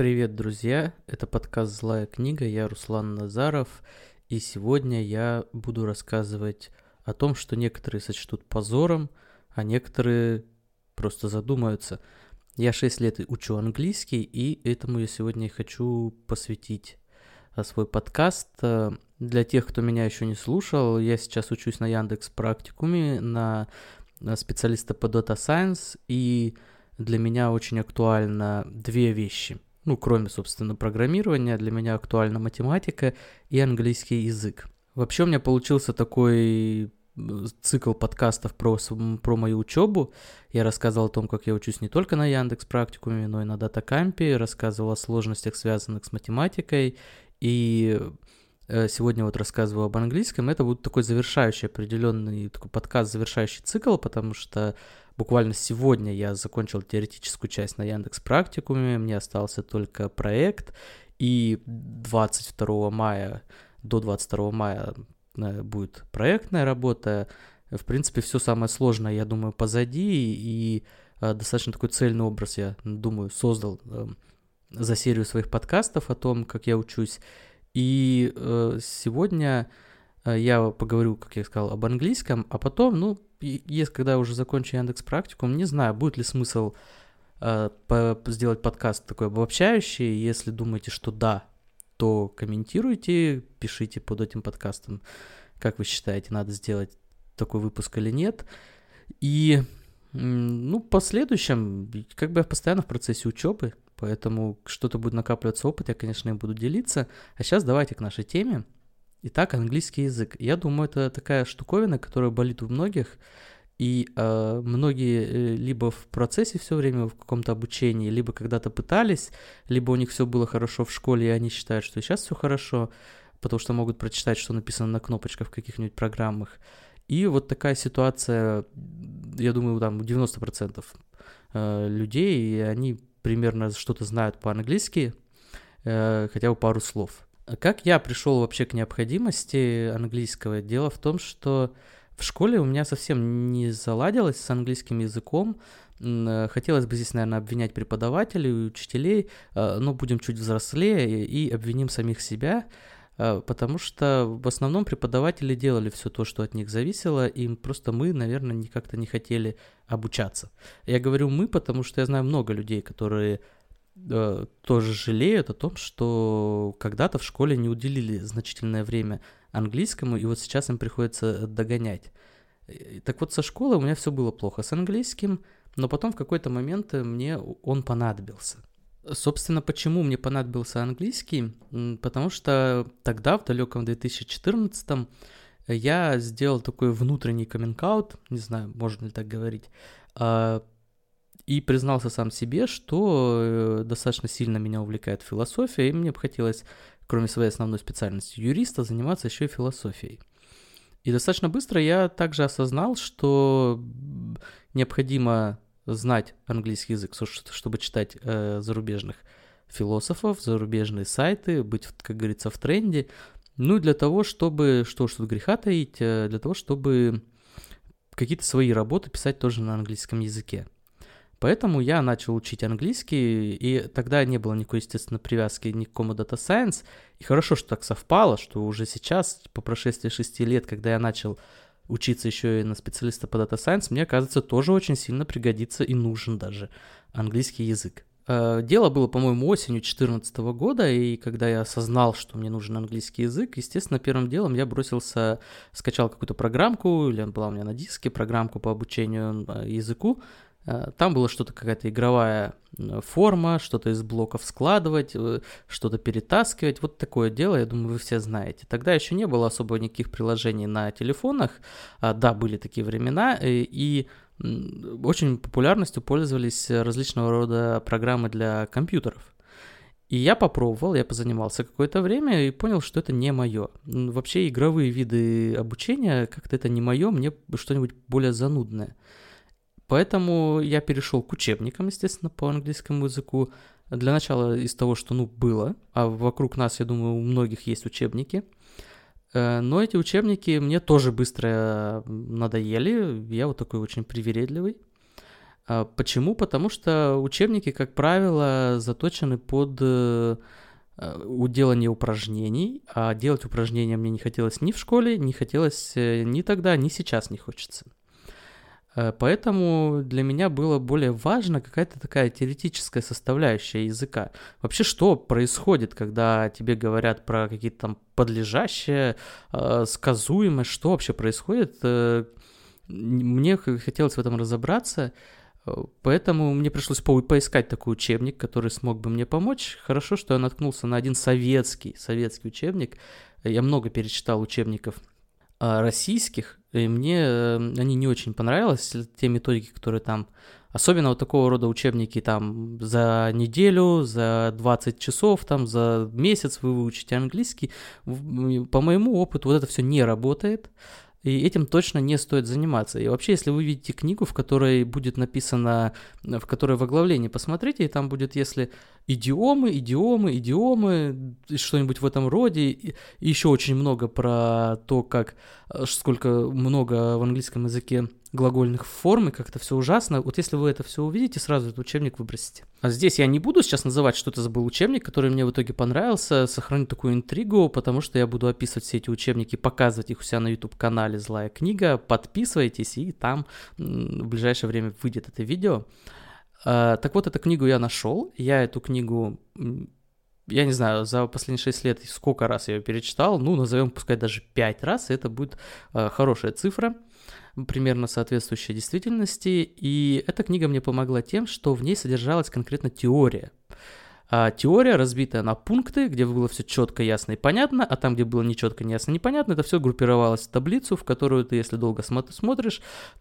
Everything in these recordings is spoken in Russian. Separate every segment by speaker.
Speaker 1: Привет, друзья! Это подкаст «Злая книга», я Руслан Назаров, и сегодня я буду рассказывать о том, что некоторые сочтут позором, а некоторые просто задумаются. Я 6 лет учу английский, и этому я сегодня и хочу посвятить а, свой подкаст. А, для тех, кто меня еще не слушал, я сейчас учусь на Яндекс практикуме на специалиста по Data Science, и для меня очень актуально две вещи – ну, кроме, собственно, программирования, для меня актуальна математика и английский язык. Вообще у меня получился такой цикл подкастов про, про мою учебу. Я рассказывал о том, как я учусь не только на Яндекс практикуме, но и на Датакампе, рассказывал о сложностях, связанных с математикой, и э, сегодня вот рассказываю об английском. Это будет такой завершающий определенный такой подкаст, завершающий цикл, потому что Буквально сегодня я закончил теоретическую часть на Яндекс практикуме, мне остался только проект, и 22 мая, до 22 мая э, будет проектная работа. В принципе, все самое сложное, я думаю, позади, и э, достаточно такой цельный образ, я думаю, создал э, за серию своих подкастов о том, как я учусь. И сегодня я поговорю, как я сказал, об английском, а потом, ну, если когда я уже закончу Яндекс практикум, не знаю, будет ли смысл э, по, сделать подкаст такой обобщающий. Если думаете, что да, то комментируйте, пишите под этим подкастом, как вы считаете, надо сделать такой выпуск или нет. И, ну, в последующем, как бы я постоянно в процессе учебы, поэтому что-то будет накапливаться опыт, я, конечно, им буду делиться. А сейчас давайте к нашей теме – Итак, английский язык. Я думаю, это такая штуковина, которая болит у многих, и э, многие э, либо в процессе все время в каком-то обучении, либо когда-то пытались, либо у них все было хорошо в школе, и они считают, что сейчас все хорошо, потому что могут прочитать, что написано на кнопочках в каких-нибудь программах. И вот такая ситуация, я думаю, там 90% э, людей, и они примерно что-то знают по-английски, э, хотя бы пару слов. Как я пришел вообще к необходимости английского? Дело в том, что в школе у меня совсем не заладилось с английским языком. Э, хотелось бы здесь, наверное, обвинять преподавателей учителей, э, но будем чуть взрослее и обвиним самих себя, э, потому что в основном преподаватели делали все то, что от них зависело, и просто мы, наверное, как-то не хотели обучаться. Я говорю мы, потому что я знаю много людей, которые э, тоже жалеют о том, что когда-то в школе не уделили значительное время английскому, и вот сейчас им приходится догонять. Так вот, со школы у меня все было плохо с английским, но потом в какой-то момент мне он понадобился. Собственно, почему мне понадобился английский? Потому что тогда, в далеком 2014 я сделал такой внутренний каминг не знаю, можно ли так говорить, а, и признался сам себе, что э, достаточно сильно меня увлекает философия, и мне бы хотелось, кроме своей основной специальности юриста, заниматься еще и философией. И достаточно быстро я также осознал, что необходимо знать английский язык, чтобы читать э, зарубежных философов, зарубежные сайты, быть, как говорится, в тренде. Ну и для того, чтобы, что уж тут греха таить, э, для того, чтобы какие-то свои работы писать тоже на английском языке. Поэтому я начал учить английский, и тогда не было никакой, естественно, привязки ни к какому Data Science. И хорошо, что так совпало, что уже сейчас, по прошествии шести лет, когда я начал учиться еще и на специалиста по Data Science, мне, кажется, тоже очень сильно пригодится и нужен даже английский язык. Э, дело было, по-моему, осенью 2014 года, и когда я осознал, что мне нужен английский язык, естественно, первым делом я бросился, скачал какую-то программку, или она была у меня на диске, программку по обучению э, языку, там было что-то, какая-то игровая форма, что-то из блоков складывать, э, что-то перетаскивать. Вот такое дело, я думаю, вы все знаете. Тогда еще не было особо никаких приложений на телефонах. А, да, были такие времена, э, и очень популярностью пользовались различного рода программы для компьютеров. И я попробовал, я позанимался какое-то время и понял, что это не мое. Вообще игровые виды обучения, как-то это не мое, мне что-нибудь более занудное. Поэтому я перешел к учебникам, естественно, по английскому языку. Для начала из того, что, ну, было, а вокруг нас, я думаю, у многих есть учебники. Э, но эти учебники мне тоже быстро надоели, я вот такой очень привередливый. А, почему? Потому что учебники, как правило, заточены под э, уделание упражнений, а делать упражнения мне не хотелось ни в школе, не хотелось э, ни тогда, ни сейчас не хочется. Э, поэтому для меня было более важно какая-то такая теоретическая составляющая языка. Вообще, что происходит, когда тебе говорят про какие-то там подлежащие, э, сказуемые, что вообще происходит? Э, мне хотелось в этом разобраться, поэтому мне пришлось по поискать такой учебник, который смог бы мне помочь. Хорошо, что я наткнулся на один советский, советский учебник. Я много перечитал учебников российских, и мне э, они не очень понравились, те методики, которые там, особенно вот такого рода учебники там за неделю, за 20 часов, там за месяц вы выучите английский. По моему опыту вот это все не работает. И этим точно не стоит заниматься. И вообще, если вы видите книгу, в которой будет написано, в которой в оглавлении, посмотрите, и там будет, если идиомы, идиомы, идиомы, что-нибудь в этом роде, и еще очень много про то, как, э, сколько много в английском языке глагольных форм, и как это все ужасно. Вот если вы это все увидите, сразу этот учебник выбросите. А здесь я не буду сейчас называть, что это за был учебник, который мне в итоге понравился, сохраню такую интригу, потому что я буду описывать все эти учебники, показывать их у себя на YouTube-канале «Злая книга». Подписывайтесь, и там в ближайшее время выйдет это видео. А, так вот, эту книгу я нашел. Я эту книгу я не знаю, за последние 6 лет сколько раз я ее перечитал, ну, назовем, пускай даже 5 раз, и это будет э, хорошая цифра примерно соответствующая действительности, и эта книга мне помогла тем, что в ней содержалась конкретно теория. А теория, разбитая на пункты, где было все четко, ясно и понятно, а там, где было нечетко, неясно, непонятно, это все группировалось в таблицу, в которую ты, если долго смотришь,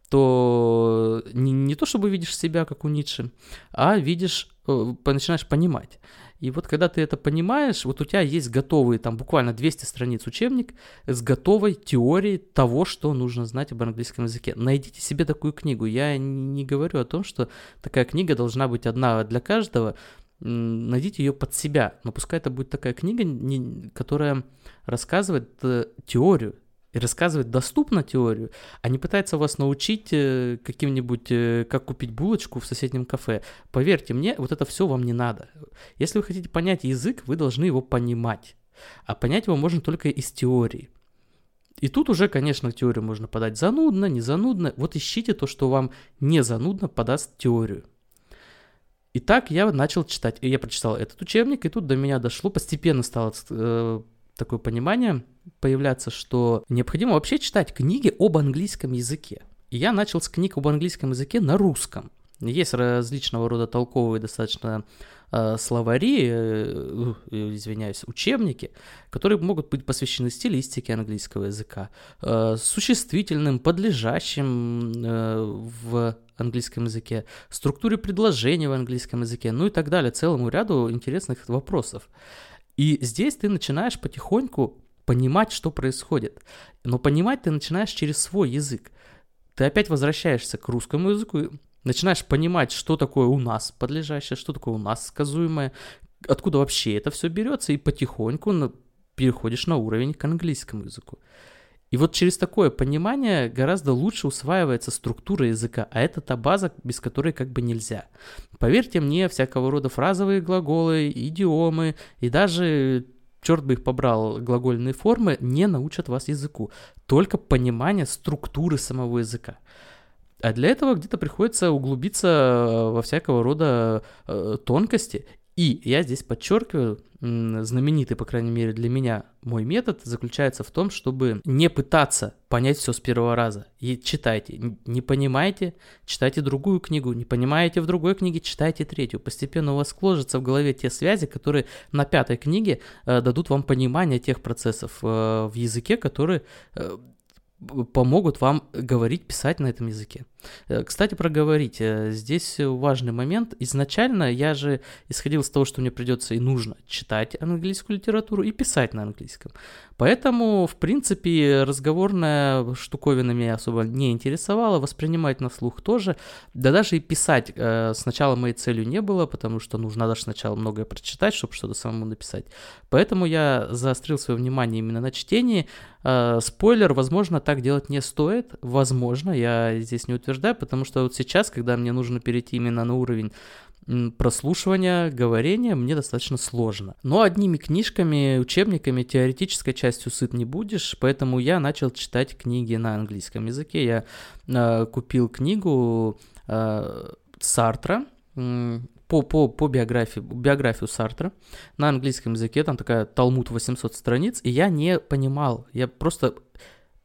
Speaker 1: то не, не то чтобы видишь себя, как у Ницше, а видишь, э, начинаешь понимать. И вот когда ты это понимаешь, вот у тебя есть готовый, там буквально 200 страниц учебник с готовой теорией того, что нужно знать об английском языке. Найдите себе такую книгу. Я не говорю о том, что такая книга должна быть одна для каждого. Найдите ее под себя. Но пускай это будет такая книга, которая рассказывает э, теорию, и рассказывает доступно теорию, а не пытается вас научить э, каким-нибудь, э, как купить булочку в соседнем кафе. Поверьте мне, вот это все вам не надо. Если вы хотите понять язык, вы должны его понимать. А понять его можно только из теории. И тут уже, конечно, теорию можно подать занудно, не занудно. Вот ищите то, что вам не занудно подаст теорию. Итак, я начал читать. И я прочитал этот учебник, и тут до меня дошло, постепенно стало э, такое понимание появляться, что необходимо вообще читать книги об английском языке. И я начал с книг об английском языке на русском. Есть различного рода толковые достаточно э, словари, э, э, извиняюсь, учебники, которые могут быть посвящены стилистике английского языка, существительным, подлежащим в английском языке, структуре предложения в английском языке, ну и так далее, целому ряду интересных вопросов. И здесь ты начинаешь потихоньку понимать, что происходит. Но понимать ты начинаешь через свой язык. Ты опять возвращаешься к русскому языку, начинаешь понимать, что такое у нас подлежащее, что такое у нас сказуемое, откуда вообще это все берется, и потихоньку переходишь на уровень к английскому языку. И вот через такое понимание гораздо лучше усваивается структура языка, а это та база, без которой как бы нельзя. Поверьте мне, всякого рода фразовые глаголы, идиомы и даже черт бы их побрал, глагольные формы не научат вас языку. Только понимание структуры самого языка. А для этого где-то приходится углубиться во всякого рода э, тонкости и я здесь подчеркиваю, знаменитый, по крайней мере для меня, мой метод заключается в том, чтобы не пытаться понять все с первого раза. И читайте. Не понимаете, читайте другую книгу. Не понимаете в другой книге, читайте третью. Постепенно у вас сложатся в голове те связи, которые на пятой книге э, дадут вам понимание тех процессов э, в языке, которые э, помогут вам говорить, писать на этом языке. Э, кстати, про говорить. Э, здесь важный момент. Изначально я же исходил из того, что мне придется и нужно читать английскую литературу и писать на английском. Поэтому, в принципе, разговорная штуковина меня особо не интересовала, воспринимать на слух тоже. Да даже и писать э, сначала моей целью не было, потому что нужно даже сначала многое прочитать, чтобы что-то самому написать. Поэтому я заострил свое внимание именно на чтении, Э, спойлер, возможно, так делать не стоит. Возможно, я здесь не утверждаю, потому что вот сейчас, когда мне нужно перейти именно на уровень прослушивания, говорения мне достаточно сложно. Но одними книжками, учебниками, теоретической частью сыт не будешь, поэтому я начал читать книги на английском языке. Я э, купил книгу э, Сартра, по, по, по биографии, биографию Сартра на английском языке, там такая Талмуд 800 страниц, и я не понимал, я просто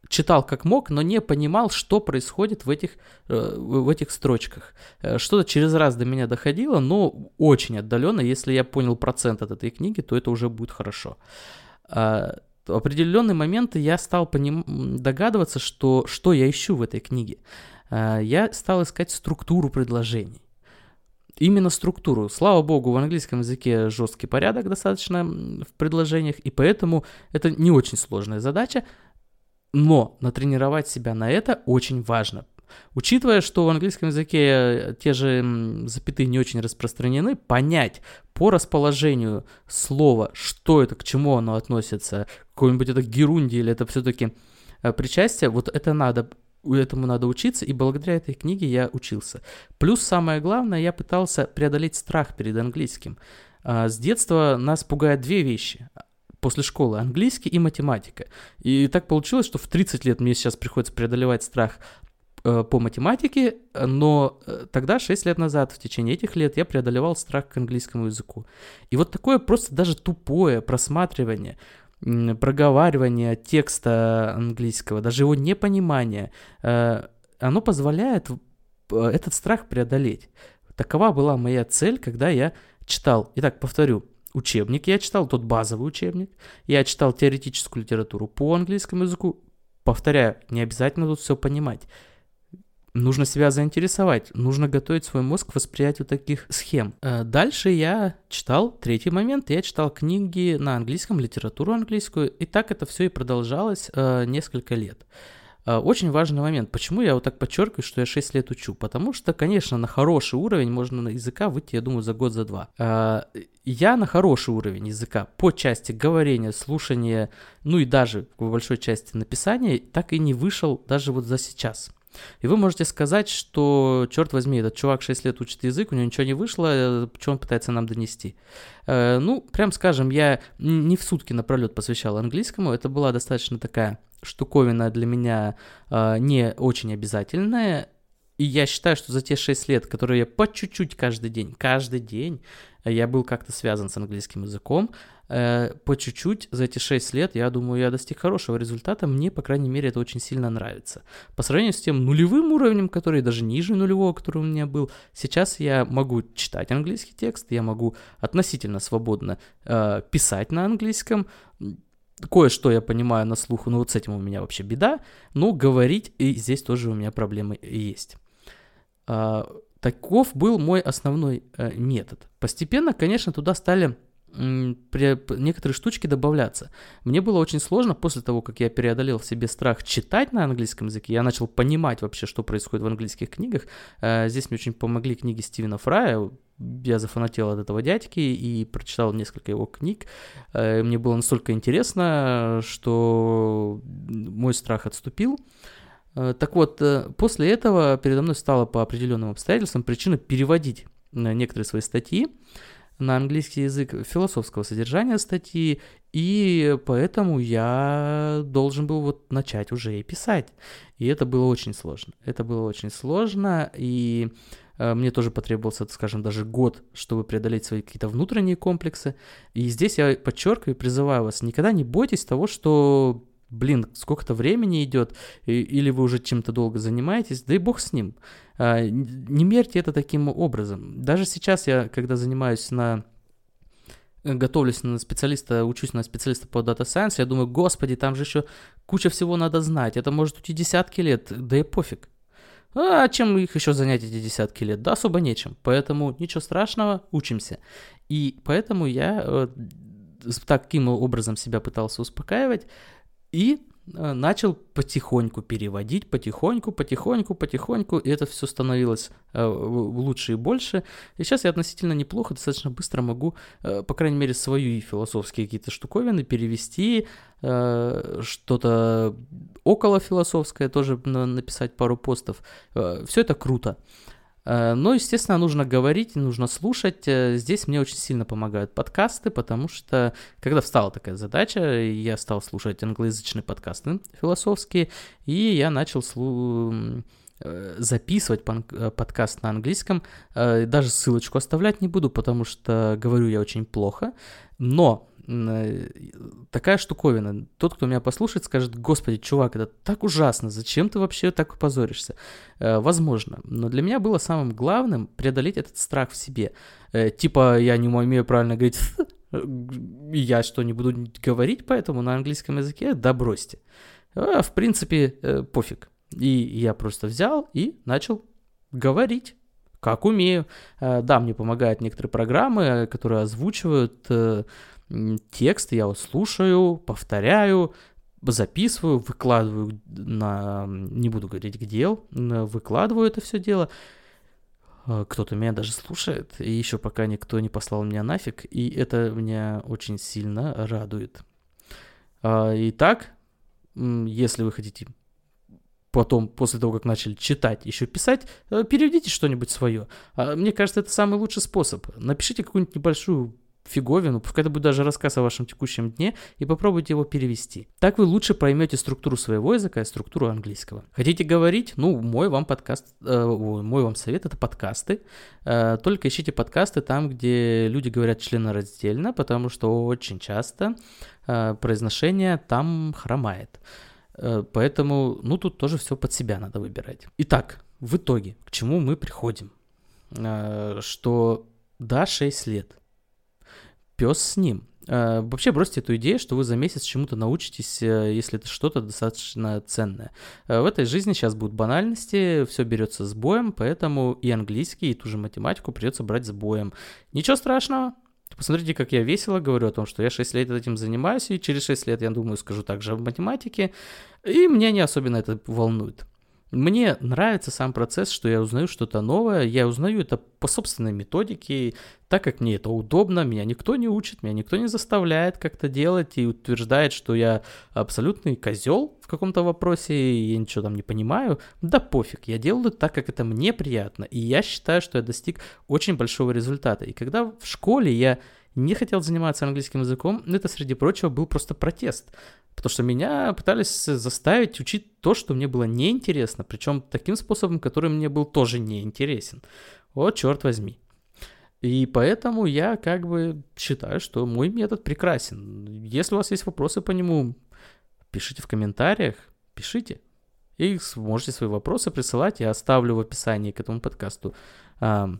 Speaker 1: читал как мог, но не понимал, что происходит в этих, э, в этих строчках. Э, что-то через раз до меня доходило, но очень отдаленно. Если я понял процент от этой книги, то это уже будет хорошо. В определенные моменты я стал поним... догадываться, что, что я ищу в этой книге. Я стал искать структуру предложений. Именно структуру. Слава богу, в английском языке жесткий порядок достаточно в предложениях, и поэтому это не очень сложная задача. Но натренировать себя на это очень важно. Учитывая, что в английском языке э, те же запятые не очень распространены, понять по расположению слова, что это, к чему оно относится, какой-нибудь это герунди или это все-таки э, причастие, вот это надо этому надо учиться, и благодаря этой книге я учился. Плюс самое главное, я пытался преодолеть страх перед английским. А, с детства нас пугают две вещи после школы английский и математика. И так получилось, что в 30 лет мне сейчас приходится преодолевать страх э, по математике, но э, тогда, 6 лет назад, в течение этих лет, я преодолевал страх к английскому языку. И вот такое просто даже тупое просматривание, проговаривание текста английского, даже его непонимание, э, оно позволяет этот страх преодолеть. Такова была моя цель, когда я читал. Итак, повторю, учебник я читал, тот базовый учебник. Я читал теоретическую литературу по английскому языку. Повторяю, не обязательно тут все понимать. Нужно себя заинтересовать, нужно готовить свой мозг к восприятию таких схем. Э, дальше я читал, третий момент, я читал книги на английском, литературу английскую, и так это все и продолжалось э, несколько лет. А, очень важный момент. Почему я вот так подчеркиваю, что я 6 лет учу? Потому что, конечно, на хороший уровень можно на языка выйти, я думаю, за год, за два. А, я на хороший уровень языка по части говорения, слушания, ну и даже в большой части написания так и не вышел даже вот за сейчас. И вы можете сказать, что, черт возьми, этот чувак 6 лет учит язык, у него ничего не вышло, э, что он пытается нам донести. Э, ну, прям скажем, я не в сутки напролет посвящал английскому, это была достаточно такая штуковина для меня э, не очень обязательная, и я считаю, что за те 6 лет, которые я по чуть-чуть каждый день, каждый день я был как-то связан с английским языком, э, по чуть-чуть за эти 6 лет, я думаю, я достиг хорошего результата, мне, по крайней мере, это очень сильно нравится. По сравнению с тем нулевым уровнем, который даже ниже нулевого, который у меня был, сейчас я могу читать английский текст, я могу относительно свободно э, писать на английском, Кое-что я понимаю на слуху, но вот с этим у меня вообще беда. Но говорить и здесь тоже у меня проблемы есть. А, таков был мой основной а, метод. Постепенно, конечно, туда стали некоторые штучки добавляться. Мне было очень сложно после того, как я преодолел в себе страх читать на английском языке, я начал понимать вообще, что происходит в английских книгах. А, здесь мне очень помогли книги Стивена Фрая, я зафанател от этого дядьки и прочитал несколько его книг. А, мне было настолько интересно, что мой страх отступил. А, так вот, э, после этого передо мной стало по определенным обстоятельствам причина переводить э, некоторые свои статьи на английский язык философского содержания статьи, и поэтому я должен был вот начать уже и писать. И это было очень сложно. Это было очень сложно, и э, мне тоже потребовался, скажем, даже год, чтобы преодолеть свои какие-то внутренние комплексы. И здесь я подчеркиваю и призываю вас, никогда не бойтесь того, что блин, сколько-то времени идет, или вы уже чем-то долго занимаетесь, да и бог с ним. А, не мерьте это таким образом. Даже сейчас я, когда занимаюсь на готовлюсь на специалиста, учусь на специалиста по Data Science, я думаю, господи, там же еще куча всего надо знать, это может уйти десятки лет, да и пофиг. А чем их еще занять эти десятки лет? Да особо нечем. Поэтому ничего страшного, учимся. И поэтому я э, таким образом себя пытался успокаивать. И начал потихоньку переводить, потихоньку, потихоньку, потихоньку, и это все становилось э, лучше и больше. И сейчас я относительно неплохо, достаточно быстро могу, э, по крайней мере, свои философские какие-то штуковины перевести, что-то около философское тоже написать пару постов. Все это круто. Э, но, естественно, нужно говорить, нужно слушать. Э, здесь мне очень сильно помогают подкасты, потому что, когда встала такая задача, я стал слушать англоязычные подкасты философские, и я начал слу э, записывать подкаст на английском. Даже ссылочку оставлять не буду, потому что говорю я очень плохо. Но такая штуковина. Тот, кто меня послушает, скажет, господи, чувак, это так ужасно, зачем ты вообще так позоришься? Э, возможно. Но для меня было самым главным преодолеть этот страх в себе. Э, типа, я не умею правильно говорить, я что, не буду говорить поэтому на английском языке? Да бросьте. В принципе, пофиг. И я просто взял и начал говорить как умею. Да, мне помогают некоторые программы, которые озвучивают текст, я его слушаю, повторяю, записываю, выкладываю на... Не буду говорить где, выкладываю это все дело. А, кто-то меня даже слушает, и еще пока никто не послал меня нафиг, и это меня очень сильно радует. А, итак, если вы хотите потом, после того, как начали читать, еще писать, э, переведите что-нибудь свое. А, мне кажется, это самый лучший способ. Напишите какую-нибудь небольшую фиговину, пускай это будет даже рассказ о вашем текущем дне, и попробуйте его перевести. Так вы лучше поймете структуру своего языка и структуру английского. Хотите говорить? Ну, мой вам подкаст, э, мой вам совет это подкасты. Э, только ищите подкасты там, где люди говорят членораздельно, потому что очень часто э, произношение там хромает. Э, поэтому, ну, тут тоже все под себя надо выбирать. Итак, в итоге, к чему мы приходим? Э, что да, 6 лет – пес с ним. Uh, вообще бросьте эту идею, что вы за месяц чему-то научитесь, uh, если это что-то достаточно ценное. Uh, в этой жизни сейчас будут банальности, все берется с боем, поэтому и английский, и ту же математику придется брать с боем. Ничего страшного. Посмотрите, как я весело говорю о том, что я 6 лет этим занимаюсь, и через 6 лет, я думаю, скажу также об математике, и меня не особенно это волнует. Мне нравится сам процесс, что я узнаю что-то новое, я узнаю это по собственной методике, так как мне это удобно, меня никто не учит, меня никто не заставляет как-то делать и утверждает, что я абсолютный козел в каком-то вопросе, и я ничего там не понимаю. Да пофиг, я делаю так, как это мне приятно, и я считаю, что я достиг очень большого результата. И когда в школе я не хотел заниматься английским языком, это, среди прочего, был просто протест. Потому что меня пытались заставить учить то, что мне было неинтересно, причем таким способом, который мне был тоже неинтересен. Вот черт возьми. И поэтому я как бы считаю, что мой метод прекрасен. Если у вас есть вопросы по нему, пишите в комментариях, пишите. И можете свои вопросы присылать. Я оставлю в описании к этому подкасту а,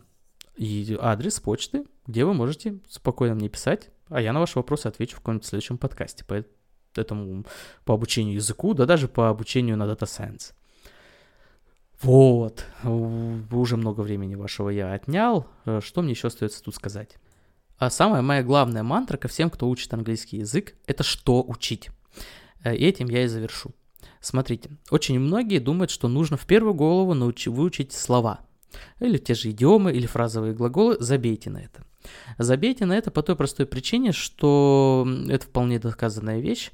Speaker 1: и адрес почты, где вы можете спокойно мне писать, а я на ваши вопросы отвечу в каком-нибудь следующем подкасте этому по обучению языку, да даже по обучению на Data Science. Вот, уже много времени вашего я отнял. Э, что мне еще остается тут сказать? А самая моя главная мантра ко всем, кто учит английский язык, это что учить. Э, и этим я и завершу. Смотрите, очень многие думают, что нужно в первую голову научи, выучить слова. Или те же идиомы, или фразовые глаголы. Забейте на это. Забейте на это по той простой причине, что это вполне доказанная вещь.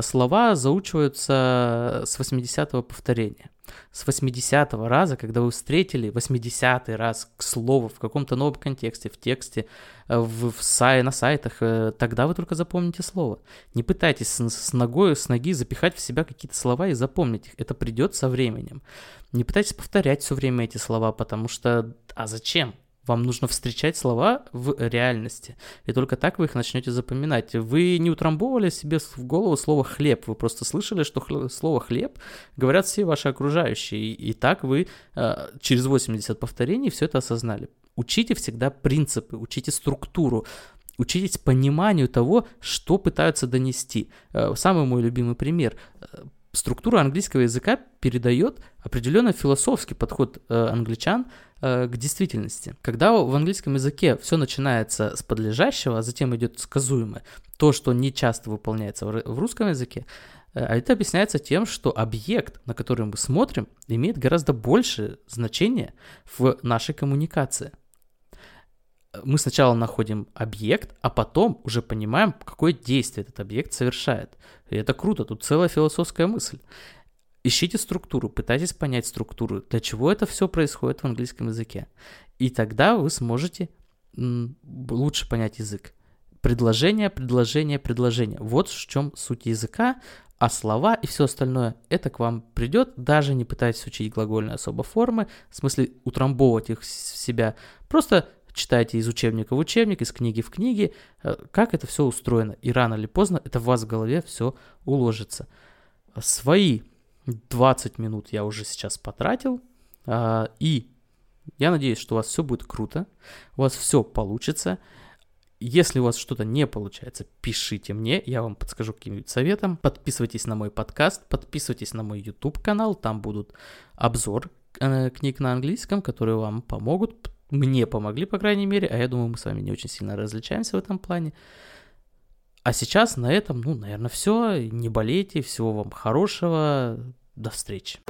Speaker 1: Слова заучиваются с 80-го повторения. С 80-го раза, когда вы встретили 80-й раз к слову в каком-то новом контексте, в тексте, в, в сай, на сайтах, э, тогда вы только запомните слово. Не пытайтесь с, с ногой, с ноги запихать в себя какие-то слова и запомнить их. Это придет со временем. Не пытайтесь повторять все время эти слова, потому что... А зачем? Вам нужно встречать слова в реальности. И только так вы их начнете запоминать. Вы не утрамбовывали себе в голову слово «хлеб». Вы просто слышали, что хл- слово «хлеб» говорят все ваши окружающие. И, так вы э, через 80 повторений все это осознали. Учите всегда принципы, учите структуру. Учитесь пониманию того, что пытаются донести. Э, самый мой любимый пример структура английского языка передает определенно философский подход э, англичан э, к действительности. Когда в английском языке все начинается с подлежащего, а затем идет сказуемое, то, что не часто выполняется в, русском языке, А это объясняется тем, что объект, на который мы смотрим, имеет гораздо большее значение в нашей коммуникации. Мы сначала находим объект, а потом уже понимаем, какое действие этот объект совершает. И это круто, тут целая философская мысль. Ищите структуру, пытайтесь понять структуру, для чего это все происходит в английском языке. И тогда вы сможете лучше понять язык. Предложение, предложение, предложение. Вот в чем суть языка, а слова и все остальное, это к вам придет, даже не пытайтесь учить глагольные особо формы, в смысле утрамбовывать их в себя. Просто читайте из учебника в учебник, из книги в книге, э, как это все устроено. И рано или поздно это в вас в голове все уложится. Свои 20 минут я уже сейчас потратил, а, и я надеюсь, что у вас все будет круто, у вас все получится. Если у вас что-то не получается, пишите мне, я вам подскажу каким-нибудь советом. Подписывайтесь на мой подкаст, подписывайтесь на мой YouTube канал, там будут обзор э, книг на английском, которые вам помогут. Мне помогли, по крайней мере, а я думаю, мы с вами не очень сильно различаемся в этом плане. А сейчас на этом, ну, наверное, все. Не болейте, всего вам хорошего. До встречи.